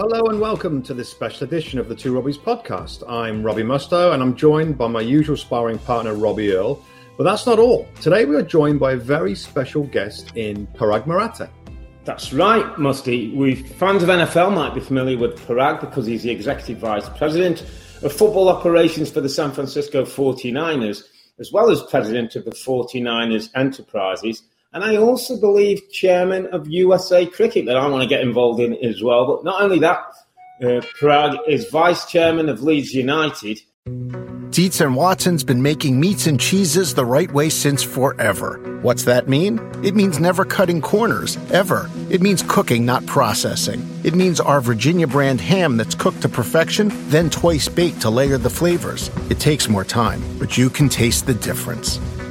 Hello and welcome to this special edition of the Two Robbies podcast. I'm Robbie Mustoe and I'm joined by my usual sparring partner, Robbie Earle. But that's not all. Today we are joined by a very special guest in Paraag Marathe. That's right, Musty. We fans of NFL might be familiar with Paraag because he's the executive vice president of football operations for the San Francisco 49ers, as well as president of the 49ers Enterprises and I also believe chairman of USA Cricket that I want to get involved in as well. But not only that, uh, is vice chairman of Leeds United. Dietz and Watson's been making meats and cheeses the right way since forever. What's that mean? It means never cutting corners, ever. It means cooking, not processing. It means our Virginia brand ham that's cooked to perfection, then twice baked to layer the flavors. It takes more time, but you can taste the difference.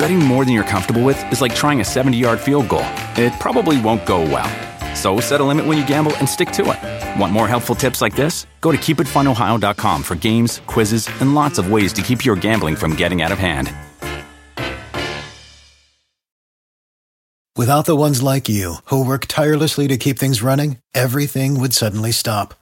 Betting more than you're comfortable with is like trying a 70 yard field goal. It probably won't go well. So set a limit when you gamble and stick to it. Want more helpful tips like this? Go to keepitfunohio.com for games, quizzes, and lots of ways to keep your gambling from getting out of hand. Without the ones like you, who work tirelessly to keep things running, everything would suddenly stop.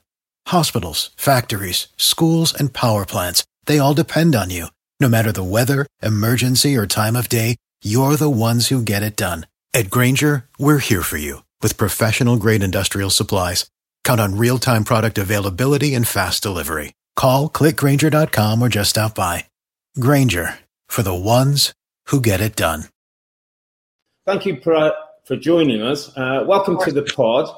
Hospitals, factories, schools, and power plants, they all depend on you. No matter the weather, emergency, or time of day, you're the ones who get it done. At Grainger, we're here for you with professional grade industrial supplies. Count on real time product availability and fast delivery. Call clickgrainger.com or just stop by. Grainger for the ones who get it done. Thank you for, for joining us. Uh, welcome to the pod.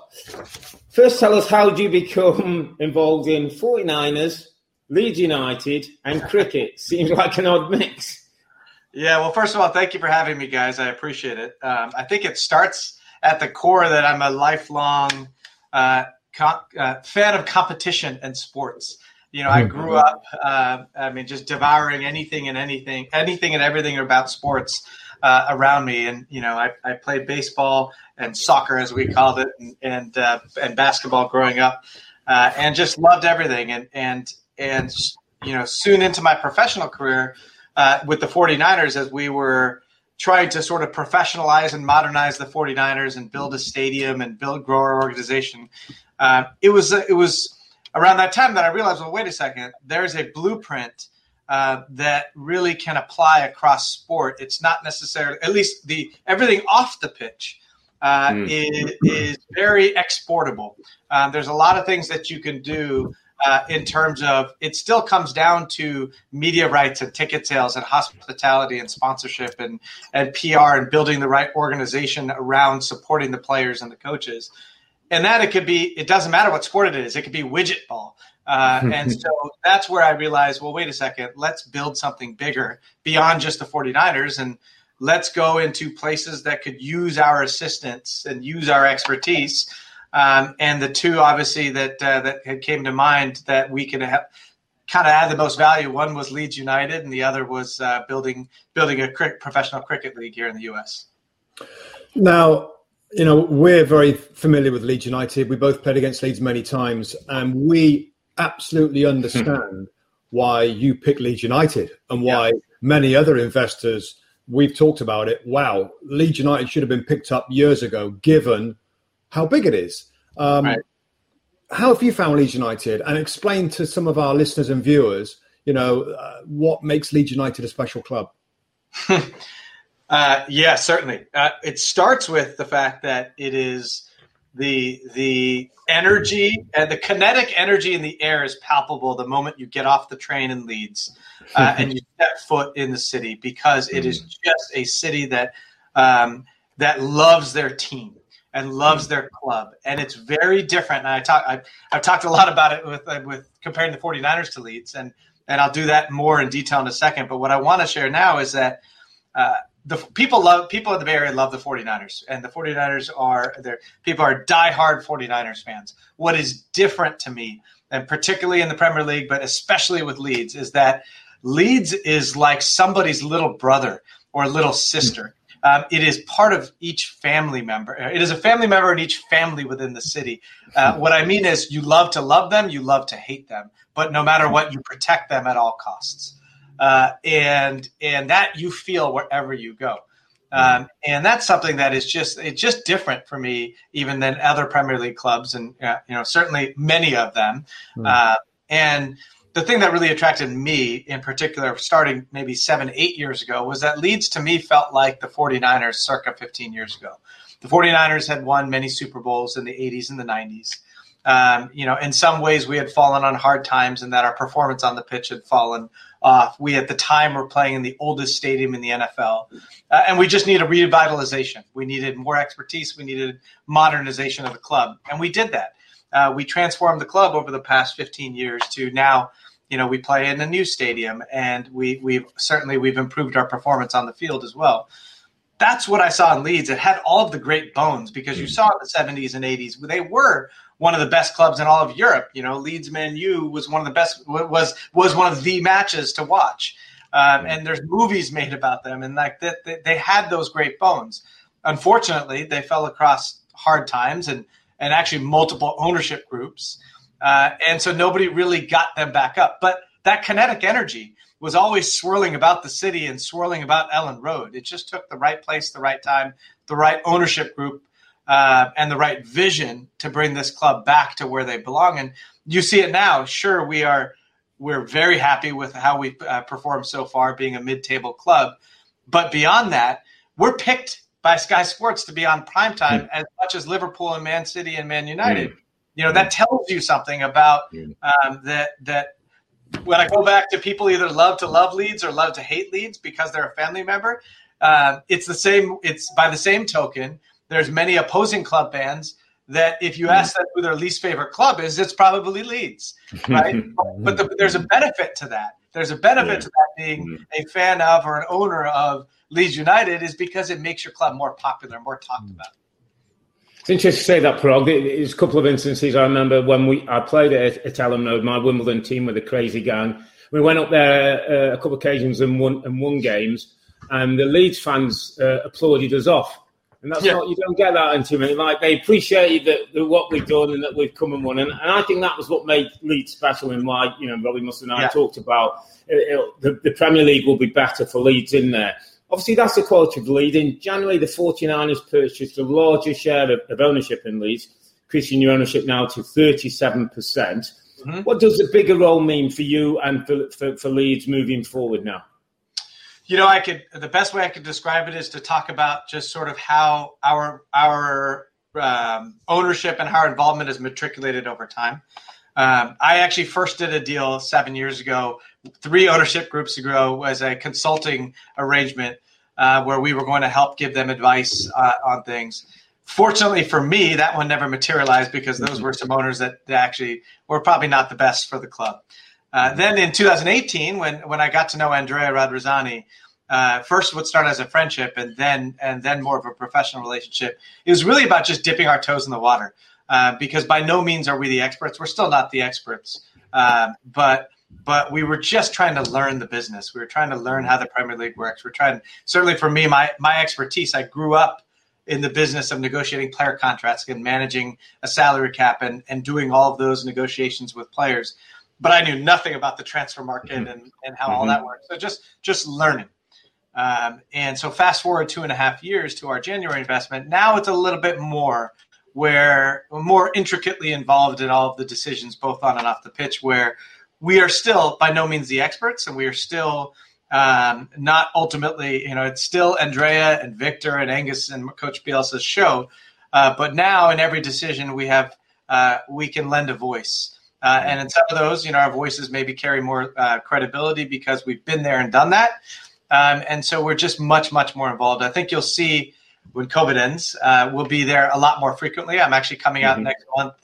First, tell us how did you become involved in 49ers, Leeds United, and cricket. Seems like an odd mix. Yeah, well, first of all, thank you for having me, guys. I appreciate it. Um, I think it starts at the core that I'm a lifelong uh, co- uh, fan of competition and sports. You know, I grew up, uh, I mean, just devouring anything and anything, anything and everything about sports uh, around me. And you know, I, I, played baseball and soccer, as we called it, and and, uh, and basketball growing up, uh, and just loved everything. And and and you know soon into my professional career uh, with the 49ers as we were trying to sort of professionalize and modernize the 49ers and build a stadium and build grow our organization uh, it was it was around that time that i realized well wait a second there's a blueprint uh, that really can apply across sport it's not necessarily at least the everything off the pitch uh, mm. is, is, very exportable. Uh, there's a lot of things that you can do uh, in terms of it still comes down to media rights and ticket sales and hospitality and sponsorship and, and PR and building the right organization around supporting the players and the coaches. And that it could be, it doesn't matter what sport it is, it could be widget ball. Uh, and so that's where I realized, well, wait a second, let's build something bigger beyond just the 49ers and let's go into places that could use our assistance and use our expertise um, and the two, obviously, that uh, that came to mind that we can have, kind of add the most value. One was Leeds United, and the other was uh, building building a professional cricket league here in the U.S. Now, you know, we're very familiar with Leeds United. We both played against Leeds many times, and we absolutely understand why you pick Leeds United and why yeah. many other investors. We've talked about it. Wow, Leeds United should have been picked up years ago, given how big it is. Um, right. How have you found Leeds United? And explain to some of our listeners and viewers, you know, uh, what makes Leeds United a special club. uh, yeah, certainly. Uh, it starts with the fact that it is the the energy and the kinetic energy in the air is palpable the moment you get off the train in Leeds uh, and you step foot in the city because it is just a city that um, that loves their team and loves their club and it's very different and I talk I, I've talked a lot about it with uh, with comparing the 49ers to Leeds and and I'll do that more in detail in a second but what I want to share now is that uh, the people love people in the Bay Area love the 49ers and the 49ers are there people are diehard 49ers fans. What is different to me and particularly in the Premier League but especially with Leeds is that Leeds is like somebody's little brother or little sister. Um, it is part of each family member. It is a family member in each family within the city. Uh, what I mean is, you love to love them, you love to hate them, but no matter what, you protect them at all costs uh, and and that you feel wherever you go. Um, and that's something that is just it's just different for me even than other Premier League clubs, and uh, you know certainly many of them. Mm. Uh, and the thing that really attracted me in particular, starting maybe seven, eight years ago, was that Leeds to me felt like the 49ers circa 15 years ago. The 49ers had won many Super Bowls in the 80s and the 90s. Um, you know, in some ways we had fallen on hard times and that our performance on the pitch had fallen off. We at the time were playing in the oldest stadium in the NFL, uh, and we just needed revitalization. We needed more expertise. We needed modernization of the club, and we did that. Uh, we transformed the club over the past 15 years to now, you know, we play in a new stadium, and we we've certainly we've improved our performance on the field as well. That's what I saw in Leeds. It had all of the great bones because you saw in the 70s and 80s they were one of the best clubs in all of Europe. You know, Leeds Man U was one of the best was was one of the matches to watch. Um, and there's movies made about them, and like that, they, they had those great bones. Unfortunately, they fell across hard times and and actually multiple ownership groups, uh, and so nobody really got them back up. But that kinetic energy was always swirling about the city and swirling about Elland Road. It just took the right place, the right time, the right ownership group uh, and the right vision to bring this club back to where they belong. And you see it now. Sure, we are we're very happy with how we uh, performed so far, being a mid-table club. But beyond that, we're picked by Sky Sports to be on primetime mm. as much as Liverpool and Man City and Man United. Mm. You know that tells you something about um, that. That when I go back to people either love to love Leeds or love to hate Leeds because they're a family member. Uh, it's the same. It's by the same token there's many opposing club fans that if you ask them who their least favorite club is, it's probably Leeds, right? but the, there's a benefit to that. There's a benefit yeah. to that being a fan of or an owner of Leeds United is because it makes your club more popular, more talked about. It's interesting to say that, Paraag. There's a couple of instances I remember when we I played at, at Elland Road, my Wimbledon team with a crazy gang. We went up there uh, a couple of occasions and won and won games, and the Leeds fans uh, applauded us off and that's yeah. not you don't get that in too many. Like they appreciated that, that, what we've done and that we've come and won, and, and I think that was what made Leeds special and why you know Robbie Mustoe and I yeah. talked about it, it, the, the Premier League will be better for Leeds in there. Obviously, that's the quality of lead. In January, the 49ers purchased the largest share of, of ownership in Leeds, increasing your ownership now to 37%. percent mm hmm What does the bigger role mean for you and for, for, for Leeds moving forward now? You know, I could the best way I could describe it is to talk about just sort of how our our um, ownership and how our involvement is matriculated over time. Um, I actually first did a deal seven years ago, three ownership groups ago, as a consulting arrangement uh, where we were going to help give them advice uh, on things. Fortunately for me, that one never materialized because those were some owners that actually were probably not the best for the club. Uh, then in 2018, when when I got to know Andrea Radrizzani, uh, first would start as a friendship and then and then more of a professional relationship. It was really about just dipping our toes in the water uh, because by no means are we the experts. We're still not the experts, uh, but but we were just trying to learn the business. We were trying to learn how the Premier League works. We're trying certainly for me, my my expertise. I grew up in the business of negotiating player contracts and managing a salary cap and, and doing all of those negotiations with players but I knew nothing about the transfer market mm-hmm. and, and how mm-hmm. all that works. So just just learning. Um, and so fast forward two and a half years to our January investment. Now it's a little bit more where more intricately involved in all of the decisions, both on and off the pitch, where we are still by no means the experts and we are still um, not ultimately, you know, it's still Andrea and Victor and Angus and Coach Bielsa's show. Uh, but now in every decision we have, uh, we can lend a voice. Uh, and in some of those, you know, our voices maybe carry more uh, credibility because we've been there and done that. Um, and so we're just much, much more involved. I think you'll see when COVID ends, uh, we'll be there a lot more frequently. I'm actually coming out mm-hmm. next month,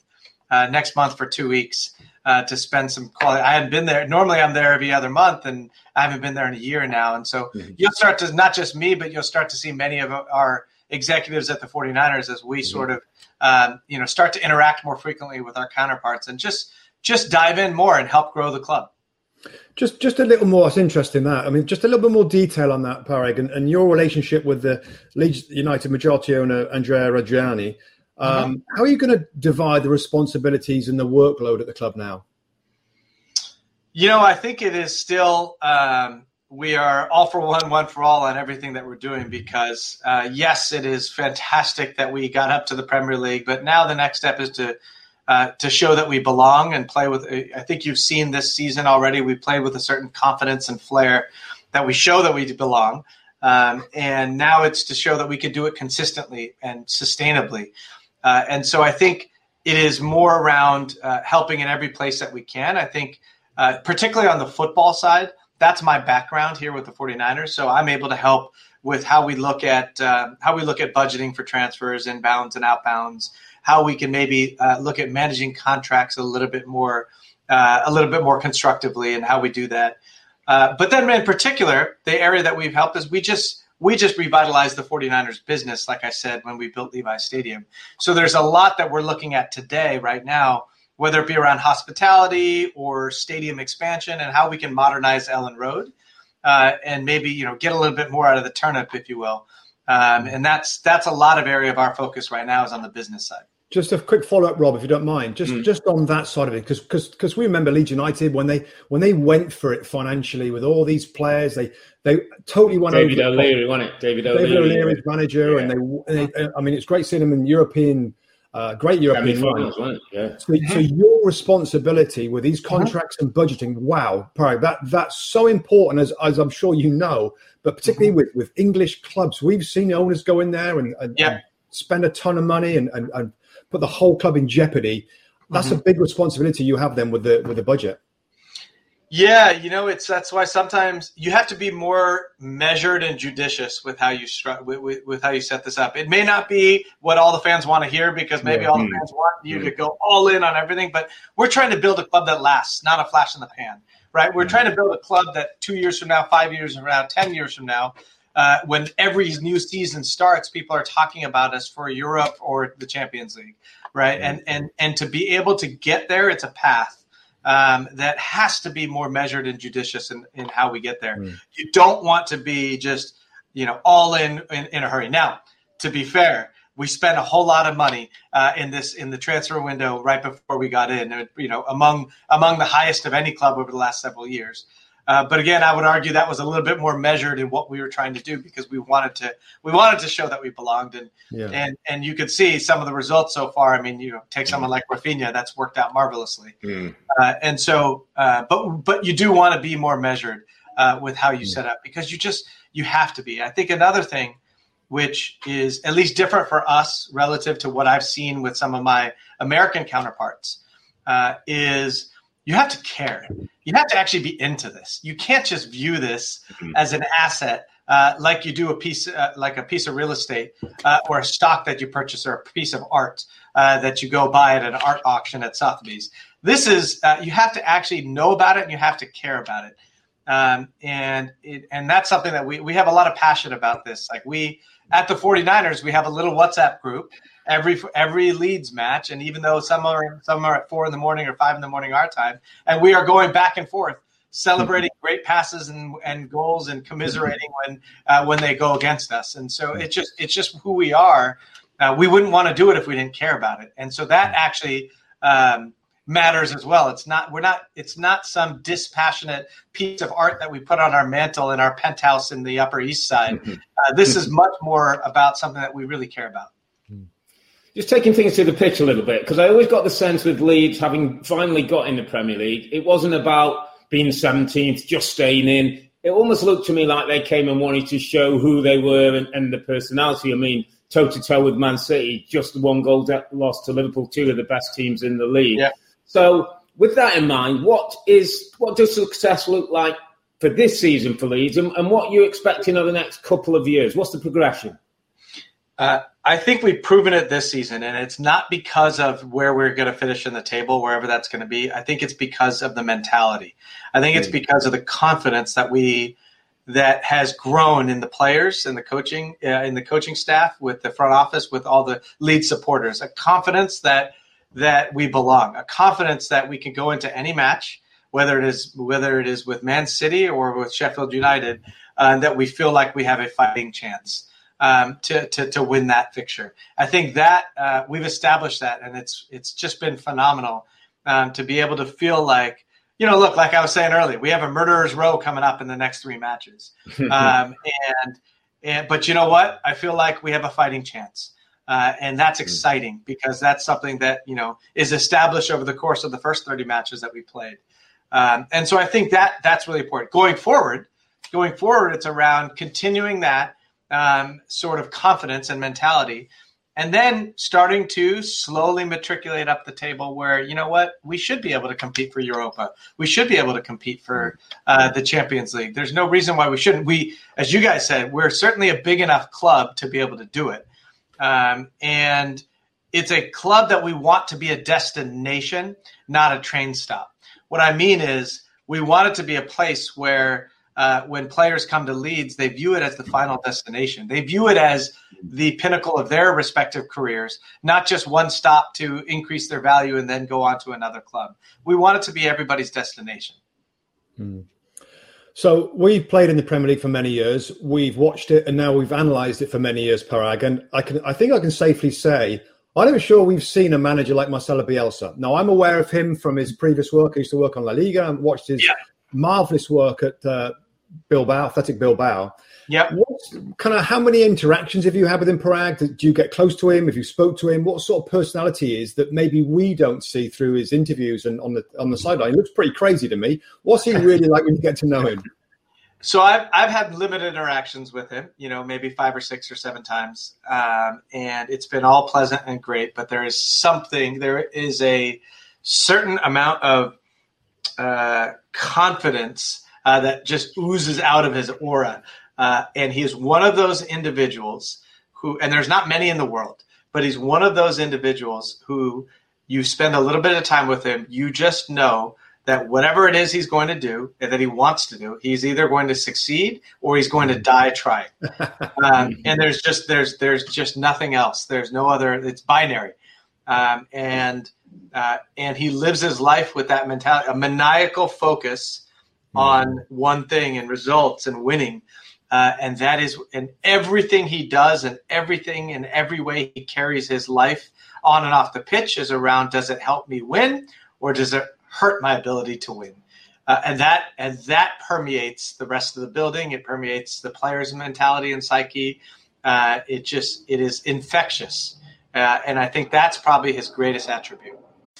uh, next month for two weeks uh, to spend some quality. I hadn't been there. Normally, I'm there every other month, and I haven't been there in a year now. And so mm-hmm. you'll start to not just me, but you'll start to see many of our executives at the 49ers as we mm-hmm. sort of, um, you know, start to interact more frequently with our counterparts and just just dive in more and help grow the club. Just just a little more interest in that. I mean, just a little bit more detail on that, Paraag, and, and your relationship with the Leeds United majority owner, Andrea Radrizzani. Um, mm-hmm. How are you going to divide the responsibilities and the workload at the club now? You know, I think it is still, um, we are all for one, one for all on everything that we're doing because, uh, yes, it is fantastic that we got up to the Premier League, but now the next step is to uh, to show that we belong and play with. I think you've seen this season already. We played with a certain confidence and flair that we show that we belong. Um, and now it's to show that we could do it consistently and sustainably. Uh, and so I think it is more around uh, helping in every place that we can. I think, uh, particularly on the football side, that's my background here with the 49ers. So I'm able to help with how we look at uh, how we look at budgeting for transfers, inbounds and outbounds, how we can maybe uh, look at managing contracts a little bit more, uh, a little bit more constructively, and how we do that. But then, in particular, the area that we've helped is we just we just revitalized the 49ers business, like I said, when we built Levi Stadium. So there's a lot that we're looking at today, right now, whether it be around hospitality or stadium expansion and how we can modernize Elland Road. Uh, and maybe you know get a little bit more out of the turnip, if you will. Um, and that's that's a lot of area of our focus right now is on the business side. Just a quick follow up, Rob, if you don't mind. Just mm. just on that side of it, because because because we remember Leeds United when they when they went for it financially with all these players, they they totally won. David over, O'Leary, won it? David O'Leary, David O'Leary's manager, yeah. and, they, and they, I mean, it's great seeing them in European, uh, great European finals. Yeah. So, so, your responsibility with these uh-huh. contracts uh-huh. and budgeting, wow, Paraag, that that's so important, as as I'm sure you know. But particularly uh-huh. with with English clubs, we've seen owners go in there and, and, yeah. and spend a ton of money and, and, and put the whole club in jeopardy. That's mm-hmm. a big responsibility you have then with the with the budget. Yeah, you know, it's that's why sometimes you have to be more measured and judicious with how you stru- with, with, with, how you set this up. It may not be what all the fans want to hear because maybe yeah. all the mm-hmm. fans want you mm-hmm. to go all in on everything. But we're trying to build a club that lasts, not a flash in the pan, right? We're mm-hmm. trying to build a club that two years from now, five years from now, ten years from now, uh, when every new season starts, people are talking about us for Europe or the Champions League, right? And and and to be able to get there, it's a path. Um, that has to be more measured and judicious in, in how we get there. Mm. You don't want to be just, you know, all in, in, in a hurry. Now, to be fair, we spent a whole lot of money uh, in this in the transfer window right before we got in. You know, among among the highest of any club over the last several years. Uh, but again, I would argue that was a little bit more measured in what we were trying to do because we wanted to we wanted to show that we belonged and yeah. and and you could see some of the results so far. I mean, you know, take someone like Raphinha, that's worked out marvelously. Mm. Uh, and so, uh, but but you do want to be more measured uh, with how you mm. set up because you just you have to be. I think another thing which is at least different for us relative to what I've seen with some of my American counterparts uh, is you have to care. You have to actually be into this. You can't just view this mm-hmm. as an asset uh, like you do a piece, uh, like a piece of real estate uh, or a stock that you purchase or a piece of art uh, that you go buy at an art auction at Sotheby's. This is uh, you have to actually know about it and you have to care about it, um, and it, and that's something that we we have a lot of passion about. This like we at the 49ers we have a little WhatsApp group every every Leeds match, and even though some are some are at four in the morning or five in the morning our time, and we are going back and forth celebrating mm-hmm. great passes and, and goals and commiserating when uh, when they go against us. And so it's just it's just who we are. Uh, we wouldn't want to do it if we didn't care about it. And so that actually um, matters as well. It's not we're not it's not some dispassionate piece of art that we put on our mantle in our penthouse in the Upper East Side. Mm-hmm. Uh, this is much more about something that we really care about just taking things to the pitch a little bit, because I always got the sense with Leeds having finally got in the Premier League, it wasn't about being 17th, just staying in. It almost looked to me like they came and wanted to show who they were and, and the personality. I mean, toe to toe with Man City, just one goal loss to Liverpool, two of the best teams in the league. Yeah. So, with that in mind, what is what does success look like for this season for Leeds, and, and what are you expecting over the next couple of years? What's the progression? Uh, I think we've proven it this season, and it's not because of where we're going to finish in the table, wherever that's going to be. I think it's because of the mentality. I think it's hmm. because of the confidence that we that has grown in the players and the coaching uh, in the coaching staff, with the front office, with all the lead supporters. A confidence that that we belong, a confidence that we can go into any match, whether it is whether it is with Man City or with Sheffield United, uh, that we feel like we have a fighting chance um, to, to, to win that fixture. I think that uh, we've established that, and it's it's just been phenomenal um, to be able to feel like you know, look, like I was saying earlier, we have a murderer's row coming up in the next three matches, um, and and but you know what? I feel like we have a fighting chance. Uh, and that's hmm. exciting because that's something that you know is established over the course of the first 30 matches that we played um, and so i think that that's really important going forward going forward it's around continuing that um, sort of confidence and mentality. And then starting to slowly matriculate up the table where, you know what, we should be able to compete for Europa. We should be able to compete for uh, the Champions League. There's no reason why we shouldn't. We, as you guys said, we're certainly a big enough club to be able to do it. Um, and it's a club that we want to be a destination, not a train stop. What I mean is, we want it to be a place where uh, when players come to Leeds, they view it as the final destination. They view it as the pinnacle of their respective careers, not just one stop to increase their value and then go on to another club. We want it to be everybody's destination. Hmm. So we've played in the Premier League for many years. We've watched it, and now we've analysed it for many years, Paraag. And I can, I think, I can safely say I'm not sure we've seen a manager like Marcelo Bielsa. Now, I'm aware of him from his previous work. I used to work on La Liga and watched his yeah. marvelous work at uh, Bilbao, Athletic Bilbao. Yeah. What kind of how many interactions have you had with him, Paraag? Do you get close to him? If you spoke to him, what sort of personality is that maybe we don't see through his interviews and on the on the sideline? He looks pretty crazy to me. What's he really like when you get to know him? So I've I've had limited interactions with him, you know, maybe five or six or seven times, um, and it's been all pleasant and great. But there is something, there is a certain amount of uh, confidence uh, that just oozes out of his aura. Uh, and he is one of those individuals who, and there's not many in the world, but he's one of those individuals who you spend a little bit of time with him, you just know that whatever it is he's going to do and that he wants to do, he's either going to succeed or he's going to die trying. um, and there's just there's there's just nothing else. There's no other. It's binary, um, and uh, and he lives his life with that mentality, a maniacal focus on one thing and results and winning. Uh, and that is, and everything he does and everything and every way he carries his life on and off the pitch is around does it help me win or does it hurt my ability to win? Uh, and that and that permeates the rest of the building. It permeates the players' mentality and psyche. Uh, it just it is infectious, uh, and I think that's probably his greatest attribute.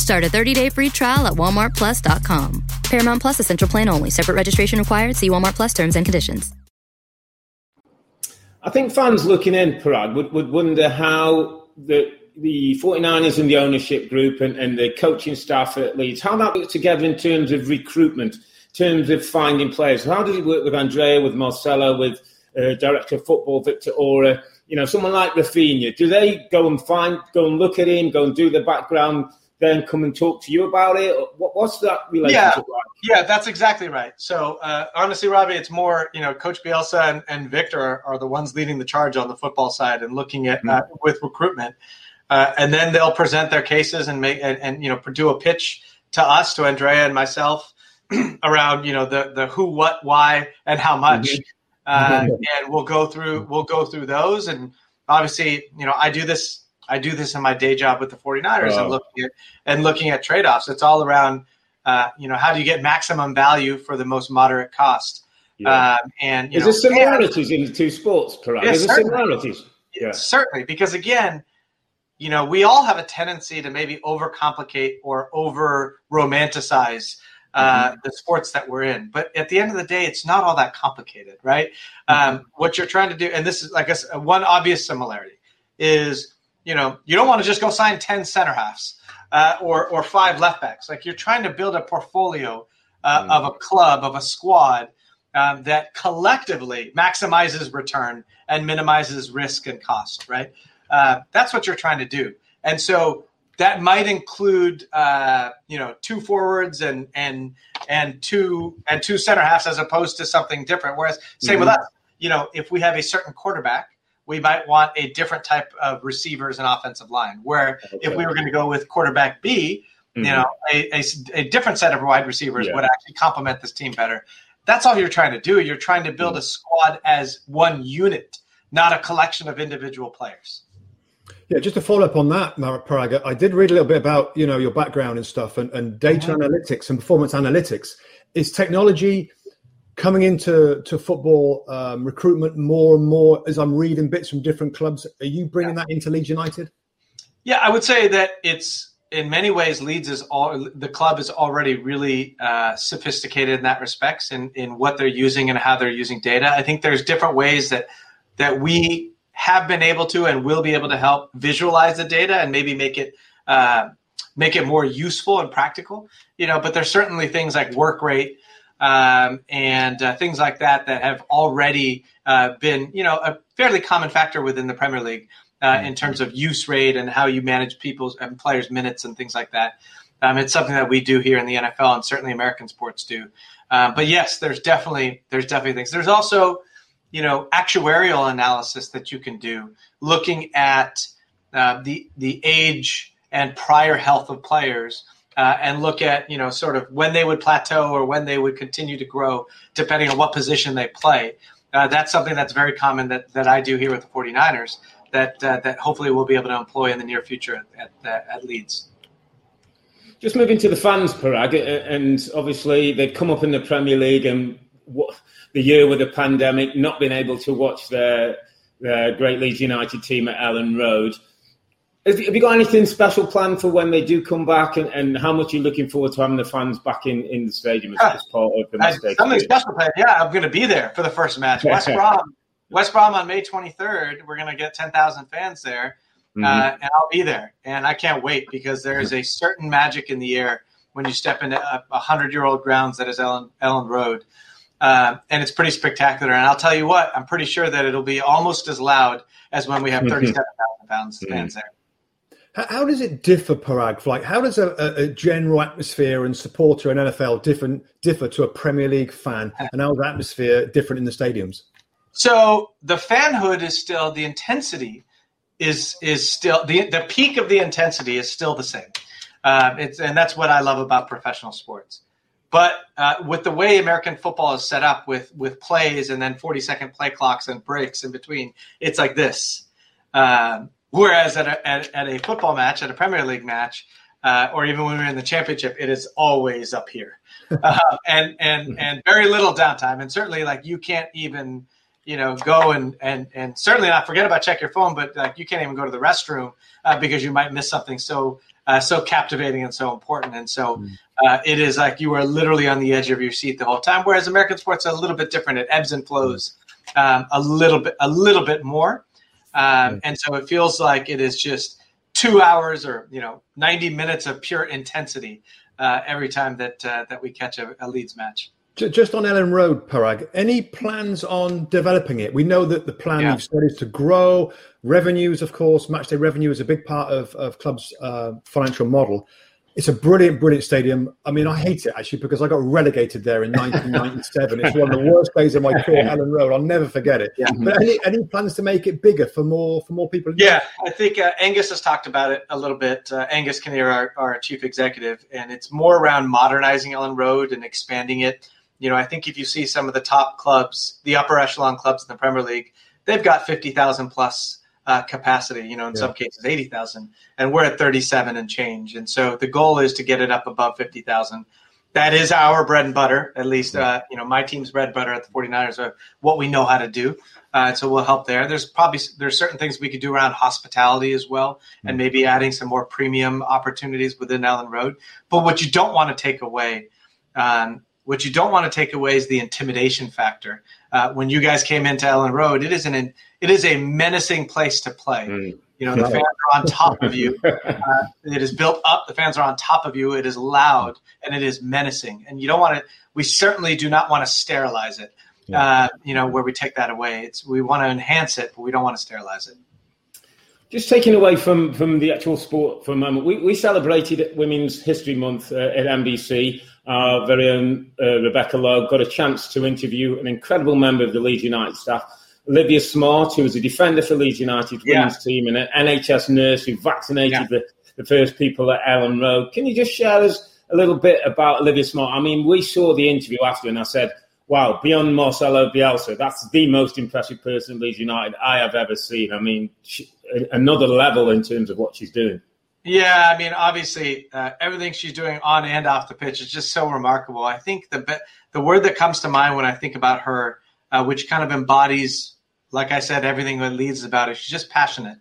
Start a 30-day free trial at walmartplus.com. Paramount Plus, essential plan only. Separate registration required. See Walmart Plus terms and conditions. I think fans looking in, Paraag, would, would wonder how the the 49ers and the ownership group and, and the coaching staff at Leeds, how that works together in terms of recruitment, terms of finding players. How does it work with Andrea, with Marcelo, with uh, director of football Victor Orta? You know, someone like Raphinha. Do they go and find, go and look at him, go and do the background, then come and talk to you about it? What, what's that relationship yeah. like? Yeah, that's exactly right. So uh, honestly, Robbie, it's more you know Coach Bielsa and, and Victor are, are, the ones leading the charge on the football side and looking at mm-hmm. uh, with recruitment, uh, and then they'll present their cases and make and, and, you know do a pitch to us, to Andrea and myself, around you know the the who, what, why, and how much, mm-hmm. mm-hmm. and we'll go through we'll go through those, and obviously you know I do this I do this in my day job with the 49ers oh. and looking at and looking at trade offs. It's all around uh, you know, how do you get maximum value for the most moderate cost? Yeah. Um, and is there similarities in the two sports, correct? Yeah, is there similarities? Yeah. Certainly, because again, you know, we all have a tendency to maybe overcomplicate or over romanticize uh, mm-hmm. the sports that we're in. But at the end of the day, it's not all that complicated, right? Mm-hmm. Um, what you're trying to do, and this is, I guess, one obvious similarity is, you know, you don't want to just go sign 10 center halves uh, or or five left backs. Like you're trying to build a portfolio uh, mm. of a club of a squad um, that collectively maximizes return and minimizes risk and cost. Right. Uh, that's what you're trying to do. And so that might include uh, you know two forwards and and and two and two center halves as opposed to something different. Whereas, say mm-hmm. with us, you know, if we have a certain quarterback we might want a different type of receivers and offensive line. Where okay. if we were going to go with quarterback B, mm-hmm. you know, a, a, a, different set of wide receivers yeah. would actually complement this team better. That's all you're trying to do. You're trying to build mm-hmm. a squad as one unit, not a collection of individual players. Yeah, just to follow up on that, Paraga, I did read a little bit about you know your background and stuff, and, and data mm-hmm. analytics and performance analytics. Is technology coming into to football um, recruitment more and more as I'm reading bits from different clubs. Are you bringing yeah. that into Leeds United? Yeah, I would say that it's in many ways Leeds is all the club is already really uh, sophisticated in that respects in in what they're using and how they're using data. I think there's different ways that that we have been able to and will be able to help visualize the data and maybe make it. Uh, make it more useful and practical, you know. But there's certainly things like work rate um, and uh, things like that that have already uh, been, you know, a fairly common factor within the Premier League uh, in terms of use rate and how you manage people's and players' minutes and things like that. Um, it's something that we do here in the NFL and certainly American sports do. Um, but yes, there's definitely there's definitely things. There's also, you know, actuarial analysis that you can do, looking at uh, the the age and prior health of players uh, and look at you know sort of when they would plateau or when they would continue to grow depending on what position they play. Uh, that's something that's very common that, that i do here with the 49ers that uh, that hopefully we'll be able to employ in the near future at, at, at leeds. Just moving to the fans paraag and obviously they've come up in the premier league and what, the year with the pandemic not being able to watch their, their great leeds united team at Elland Road have you got anything special planned for when they do come back, and, and how much you're looking forward to having the fans back in, in the stadium as, as part of the match? Something special planned. Yeah, I'm going to be there for the first match. West Brom, West Brom on May 23rd. We're going to get 10,000 fans there, mm-hmm. uh, and I'll be there. And I can't wait because there is a certain magic in the air when you step into a hundred year old grounds that is Elland, Elland Road. Uh, and it's pretty spectacular. And I'll tell you what, I'm pretty sure that it'll be almost as loud as when we have 37,000 fans mm-hmm. there. How, does it differ, Paraag? Like, how does a, a, general atmosphere and supporter in NFL different differ to a Premier League fan, and how is the atmosphere different in the stadiums? So the fanhood is still the intensity is is still the the peak of the intensity is still the same. Um, it's and that's what I love about professional sports. But uh, with the way American football is set up, with with plays and then forty second play clocks and breaks in between, it's like this. Um, Whereas at a, at, at a football match, at a Premier League match, uh, or even when we're in the championship, it is always up here, uh, and and and very little downtime, and certainly like you can't even you know go and and and certainly not forget about check your phone, but like you can't even go to the restroom uh, because you might miss something so uh, so captivating and so important. And so mm. uh, it is like you are literally on the edge of your seat the whole time. Whereas American sports are a little bit different; it ebbs and flows um, a little bit, a little bit more. Um, and so it feels like it is just two hours or you know 90 minutes of pure intensity uh, every time that uh, that we catch a, a Leeds match. Just on Elland Road, Paraag, any plans on developing it? We know that the plan yeah. you've said is to grow revenues, of course. Matchday revenue is a big part of, of clubs' uh, financial model. It's a brilliant, brilliant stadium. I mean, I hate it actually because I got relegated there in 1997. it's one of the worst days of my career, Elland Road. I'll never forget it. Yeah. But any, any plans to make it bigger for more for more people? Yeah, I think uh, Angus has talked about it a little bit. Uh, Angus Kinnear, our, our chief executive, and it's more around modernizing Elland Road and expanding it. You know, I think if you see some of the top clubs, the upper echelon clubs in the Premier League, they've got 50,000 plus uh, capacity, you know, in yeah. some cases 80,000, and we're at 37 and change. And so the goal is to get it up above 50,000. That is our bread and butter, at least, uh, you know, my team's bread and butter at the 49ers are what we know how to do. Uh, so we'll help there. There's probably there's certain things we could do around hospitality as well, and maybe adding some more premium opportunities within Elland Road. But what you don't want to take away um, what you don't want to take away is the intimidation factor. Uh, when you guys came into Elland Road, it is an it is a menacing place to play. Mm. You know, the fans are on top of you. Uh, it is built up. The fans are on top of you. It is loud and it is menacing. And you don't want to. We certainly do not want to sterilize it. Uh, you know, where we take that away. It's we want to enhance it, but we don't want to sterilize it. Just taking away from from the actual sport for a moment, we, we celebrated Women's History Month uh, at NBC our very own uh, Rebecca Lowe got a chance to interview an incredible member of the Leeds United staff, Olivia Smart, who was a defender for Leeds United women's yeah. team and an NHS nurse who vaccinated yeah. the, the first people at Elland Road. Can you just share us a little bit about Olivia Smart? I mean, we saw the interview after and I said, wow, beyond Marcelo Bielsa, that's the most impressive person Leeds United I have ever seen. I mean, she, another level in terms of what she's doing. Yeah, I mean, obviously, uh, everything she's doing on and off the pitch is just so remarkable. I think the the word that comes to mind when I think about her, uh, which kind of embodies, like I said, everything that leads about, is she's just passionate,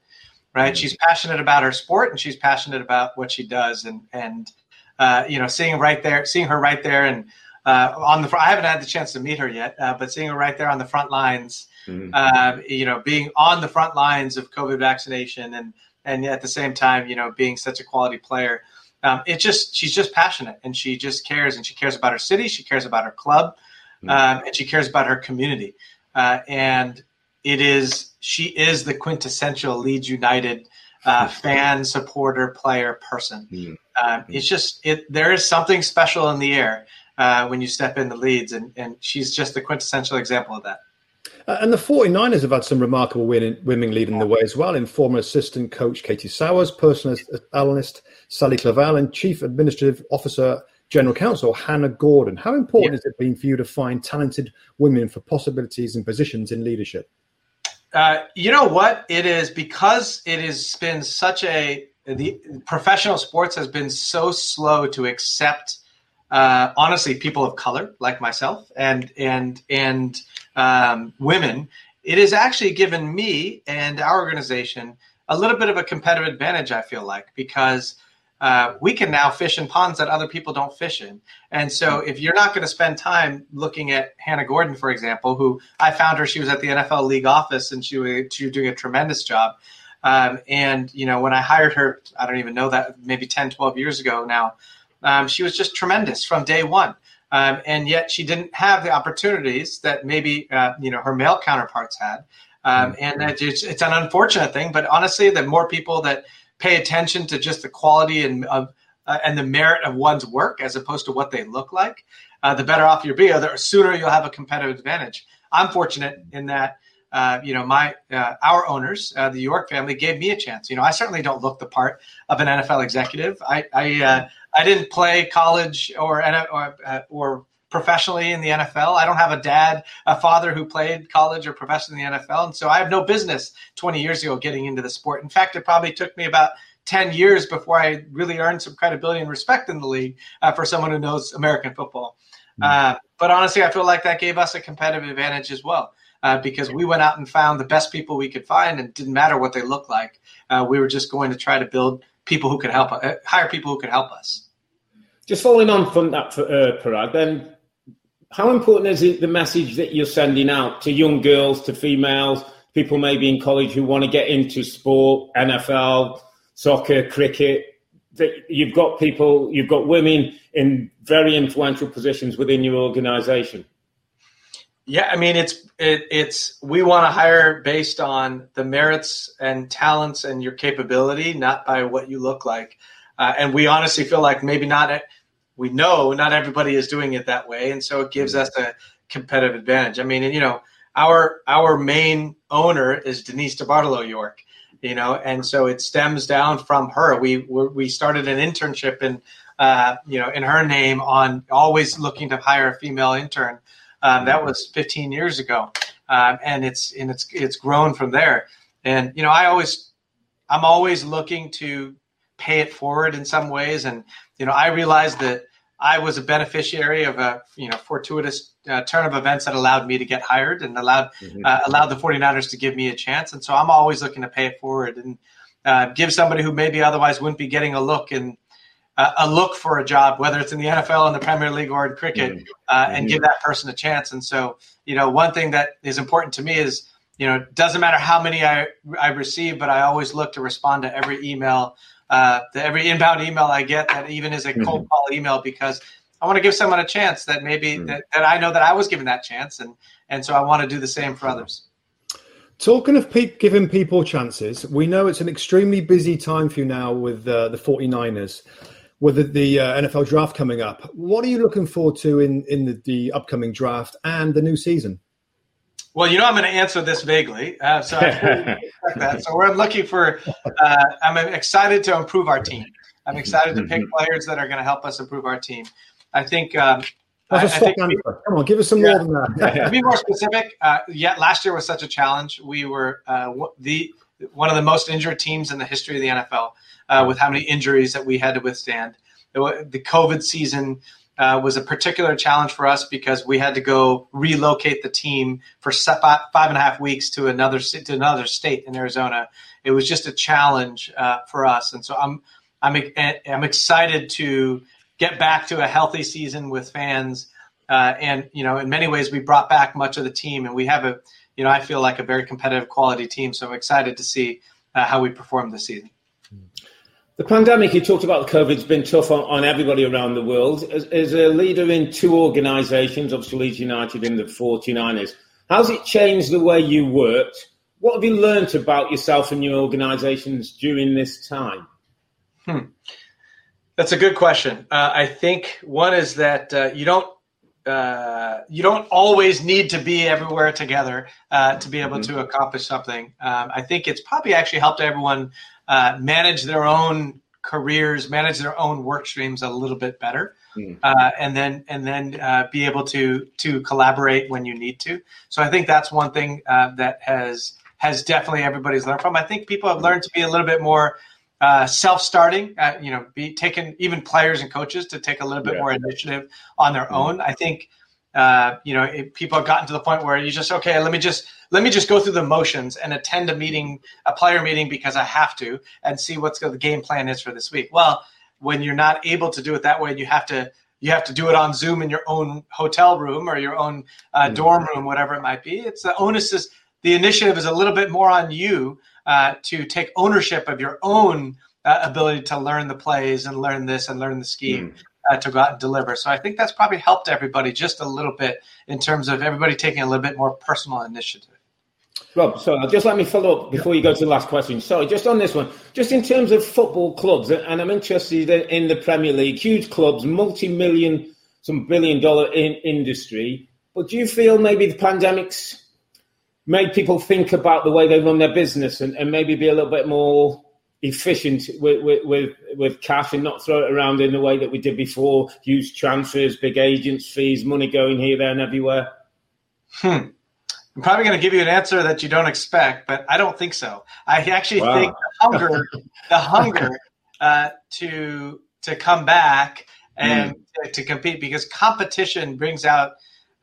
right? Mm-hmm. She's passionate about her sport and she's passionate about what she does, and and uh, you know, seeing right there, seeing her right there, and uh, on the I haven't had the chance to meet her yet, uh, but seeing her right there on the front lines, mm-hmm. Uh, you know, being on the front lines of COVID vaccination and and at the same time, you know, being such a quality player. Um, it just she's just passionate and she just cares and she cares about her city, she cares about her club, mm-hmm. um, and she cares about her community. Uh, and it is she is the quintessential Leeds United uh, fan, supporter, player, person. Mm-hmm. Um, it's just it. There is something special in the air uh, when you step into Leeds, and and she's just the quintessential example of that. Uh, and the 49ers have had some remarkable women leading the way as well, in former assistant coach Katie Sowers, personal analyst Sally Clavel, and chief administrative officer, general counsel Hannah Gordon. How important yeah. has it been for you to find talented women for possibilities and positions in leadership? Uh, you know what? It is because it has been such a the professional sports has been so slow to accept uh, honestly people of color like myself and and and um, women, it has actually given me and our organization a little bit of a competitive advantage. I feel like because uh, we can now fish in ponds that other people don't fish in. And so, if you're not going to spend time looking at Hannah Gordon, for example, who I found her, she was at the NFL league office and she was, she was doing a tremendous job. Um, and, you know, when I hired her, I don't even know that, maybe 10, 12 years ago now, um, she was just tremendous from day one. Um, and yet she didn't have the opportunities that maybe uh, you know her male counterparts had. Um, mm-hmm. and it's, it's, an unfortunate thing, but honestly, the more people that pay attention to just the quality and of uh, and the merit of one's work as opposed to what they look like, uh, the better off you'll be. Or the sooner you'll have a competitive advantage. I'm fortunate in that. Uh, you know, my uh, our owners, uh, the York family, gave me a chance. You know, I certainly don't look the part of an NFL executive. I I, uh, I didn't play college or or, uh, or professionally in the NFL. I don't have a dad, a father who played college or professionally in the NFL, and so I have no business 20 years ago getting into the sport. In fact, it probably took me about 10 years before I really earned some credibility and respect in the league uh, for someone who knows American football. Mm-hmm. Uh, but honestly, I feel like that gave us a competitive advantage as well. Uh, because we went out and found the best people we could find, and it didn't matter what they looked like. Uh, we were just going to try to build people who could help uh, hire people who could help us. Just following on from that, for, uh, Paraag, then how important is it the message that you're sending out to young girls, to females, people maybe in college who want to get into sport, NFL, soccer, cricket? That you've got people, you've got women in very influential positions within your organization. Yeah, I mean it's it, it's we want to hire based on the merits and talents and your capability, not by what you look like. Uh, and we honestly feel like maybe not. We know not everybody is doing it that way, and so it gives us a competitive advantage. I mean, and you know, our our main owner is Denise DeBartolo York, you know, and so it stems down from her. We we started an internship in uh, you know in her name on always looking to hire a female intern um, that was 15 years ago, um, and it's and it's it's grown from there. And you know, I always I'm always looking to pay it forward in some ways. And you know, I realized that I was a beneficiary of a you know fortuitous uh, turn of events that allowed me to get hired and allowed mm-hmm. uh, allowed the 49ers to give me a chance. And so I'm always looking to pay it forward and uh, give somebody who maybe otherwise wouldn't be getting a look a look for a job, whether it's in the NFL, in the Premier League, or in cricket, mm-hmm. uh, and mm-hmm. give that person a chance. And so, you know, one thing that is important to me is, you know, it doesn't matter how many I I receive, but I always look to respond to every email, uh, to every inbound email I get, that even is a mm-hmm. cold call email, because I want to give someone a chance that maybe mm-hmm. that, that I know that I was given that chance, and and so I want to do the same for others. Talking of pe- giving people chances, we know it's an extremely busy time for you now with uh, the 49ers with the, uh, NFL draft coming up. What are you looking forward to in in the, the upcoming draft and the new season? Well, you know, I'm going to answer this vaguely, uh, so that. So we're looking for. Uh, I'm excited to improve our team. I'm excited to pick mm-hmm. players that are going to help us improve our team. I think. Um, That's a I, I think Come on, give us some yeah, more than that. to be more specific, uh, yeah, last year was such a challenge. We were uh, the one of the most injured teams in the history of the NFL uh, with how many injuries that we had to withstand. The COVID season uh, was a particular challenge for us because we had to go relocate the team for five and a half weeks to another to another state in Arizona. It was just a challenge uh, for us, and so I'm I'm I'm excited to get back to a healthy season with fans. Uh, and you know, in many ways, we brought back much of the team, and we have a you know I feel like a very competitive quality team. So I'm excited to see uh, how we perform this season. The pandemic, you talked about COVID, has been tough on, on everybody around the world. As, as, a leader in two organisations, obviously Leeds United and the 49ers, how's it changed the way you worked? What have you learnt about yourself and your organisations during this time? Hmm. That's a good question. Uh, I think one is that uh, you don't uh, you don't always need to be everywhere together uh, to be able mm-hmm. to accomplish something. Um, I think it's probably actually helped everyone uh, manage their own careers, manage their own work streams a little bit better, mm. uh, and then and then uh, be able to to collaborate when you need to. So I think that's one thing uh, that has has definitely everybody's learned from. I think people have learned to be a little bit more uh, self-starting. Uh, you know, be taking even players and coaches to take a little bit yeah. more initiative on their mm. own. I think uh, you know, it, people have gotten to the point where you just okay, let me just let me just go through the motions and attend a meeting, a player meeting because I have to, and see what's the game plan is for this week. Well, when you're not able to do it that way, you have to you have to do it on Zoom in your own hotel room or your own uh, mm-hmm. dorm room, whatever it might be. It's the onus is the initiative is a little bit more on you uh, to take ownership of your own uh, ability to learn the plays and learn this and learn the scheme. Mm uh, to go out and deliver. So I think that's probably helped everybody just a little bit in terms of everybody taking a little bit more personal initiative. Rob, so just let me follow up before you go to the last question. Sorry, just on this one, just in terms of football clubs, and I'm interested in the Premier League, huge clubs, multi-million, some billion-dollar in industry. But do you feel maybe the pandemic's made people think about the way they run their business and, and maybe be a little bit more efficient with, with, with, with cash and not throw it around in the way that we did before, use transfers, big agents, fees, money going here, there, and everywhere? Hmm. I'm probably going to give you an answer that you don't expect, but I don't think so. I actually wow. think the hunger, the hunger uh, to to come back and mm. to, to, compete because competition brings out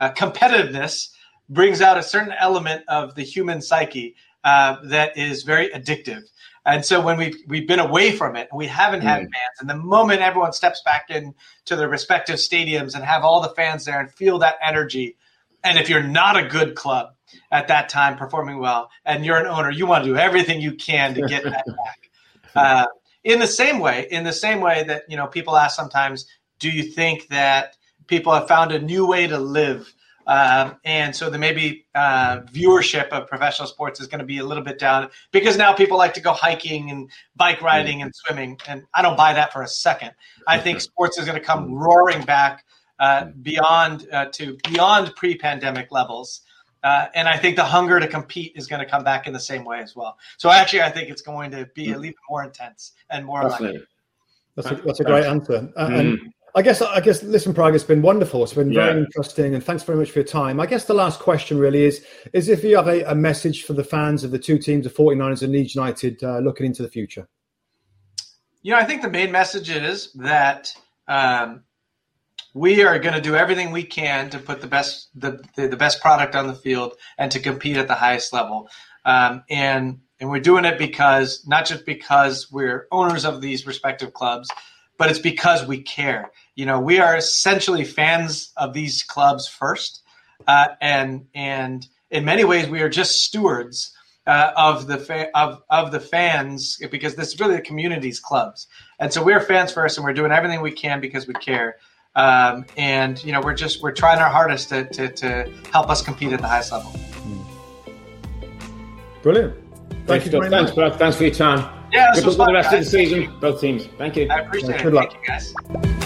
uh, competitiveness brings out a certain element of the human psyche uh, that is very addictive. And so when we've, we've been away from it, we haven't had mm. fans. And the moment everyone steps back into their respective stadiums and have all the fans there and feel that energy, and if you're not a good club at that time performing well and you're an owner, you want to do everything you can to get that back. Uh, in the same way, in the same way that, you know, people ask sometimes, do you think that people have found a new way to live um, and so the maybe uh, viewership of professional sports is going to be a little bit down because now people like to go hiking and bike riding and swimming. And I don't buy that for a second. I think sports is going to come roaring back uh, beyond uh, to beyond pre-pandemic levels. Uh, and I think the hunger to compete is going to come back in the same way as well. So actually, I think it's going to be a little more intense and more. That's a, that's a great answer. Uh, mm. I guess I guess listen, Paraag, it's been wonderful. It's been very interesting, and thanks very much for your time. I guess the last question really is is if you have a, a message for the fans of the two teams, the 49ers and Leeds United, uh, looking into the future. You know, I think the main message is that um, we are going to do everything we can to put the best the, the, the, best product on the field and to compete at the highest level. Um, and and we're doing it because not just because we're owners of these respective clubs, but it's because we care. You know, we are essentially fans of these clubs first, uh, and and in many ways we are just stewards uh, of the fa- of of the fans because this is really the community's clubs, and so we're fans first, and we're doing everything we can because we care. Um, and you know, we're just we're trying our hardest to, to, to help us compete at the highest level. Brilliant. Thank you very Thanks, much. Thanks for your time. Yeah, this Good luck for the rest guys. of the season, both teams. Thank you. I appreciate Good it. Luck. Thank you, guys.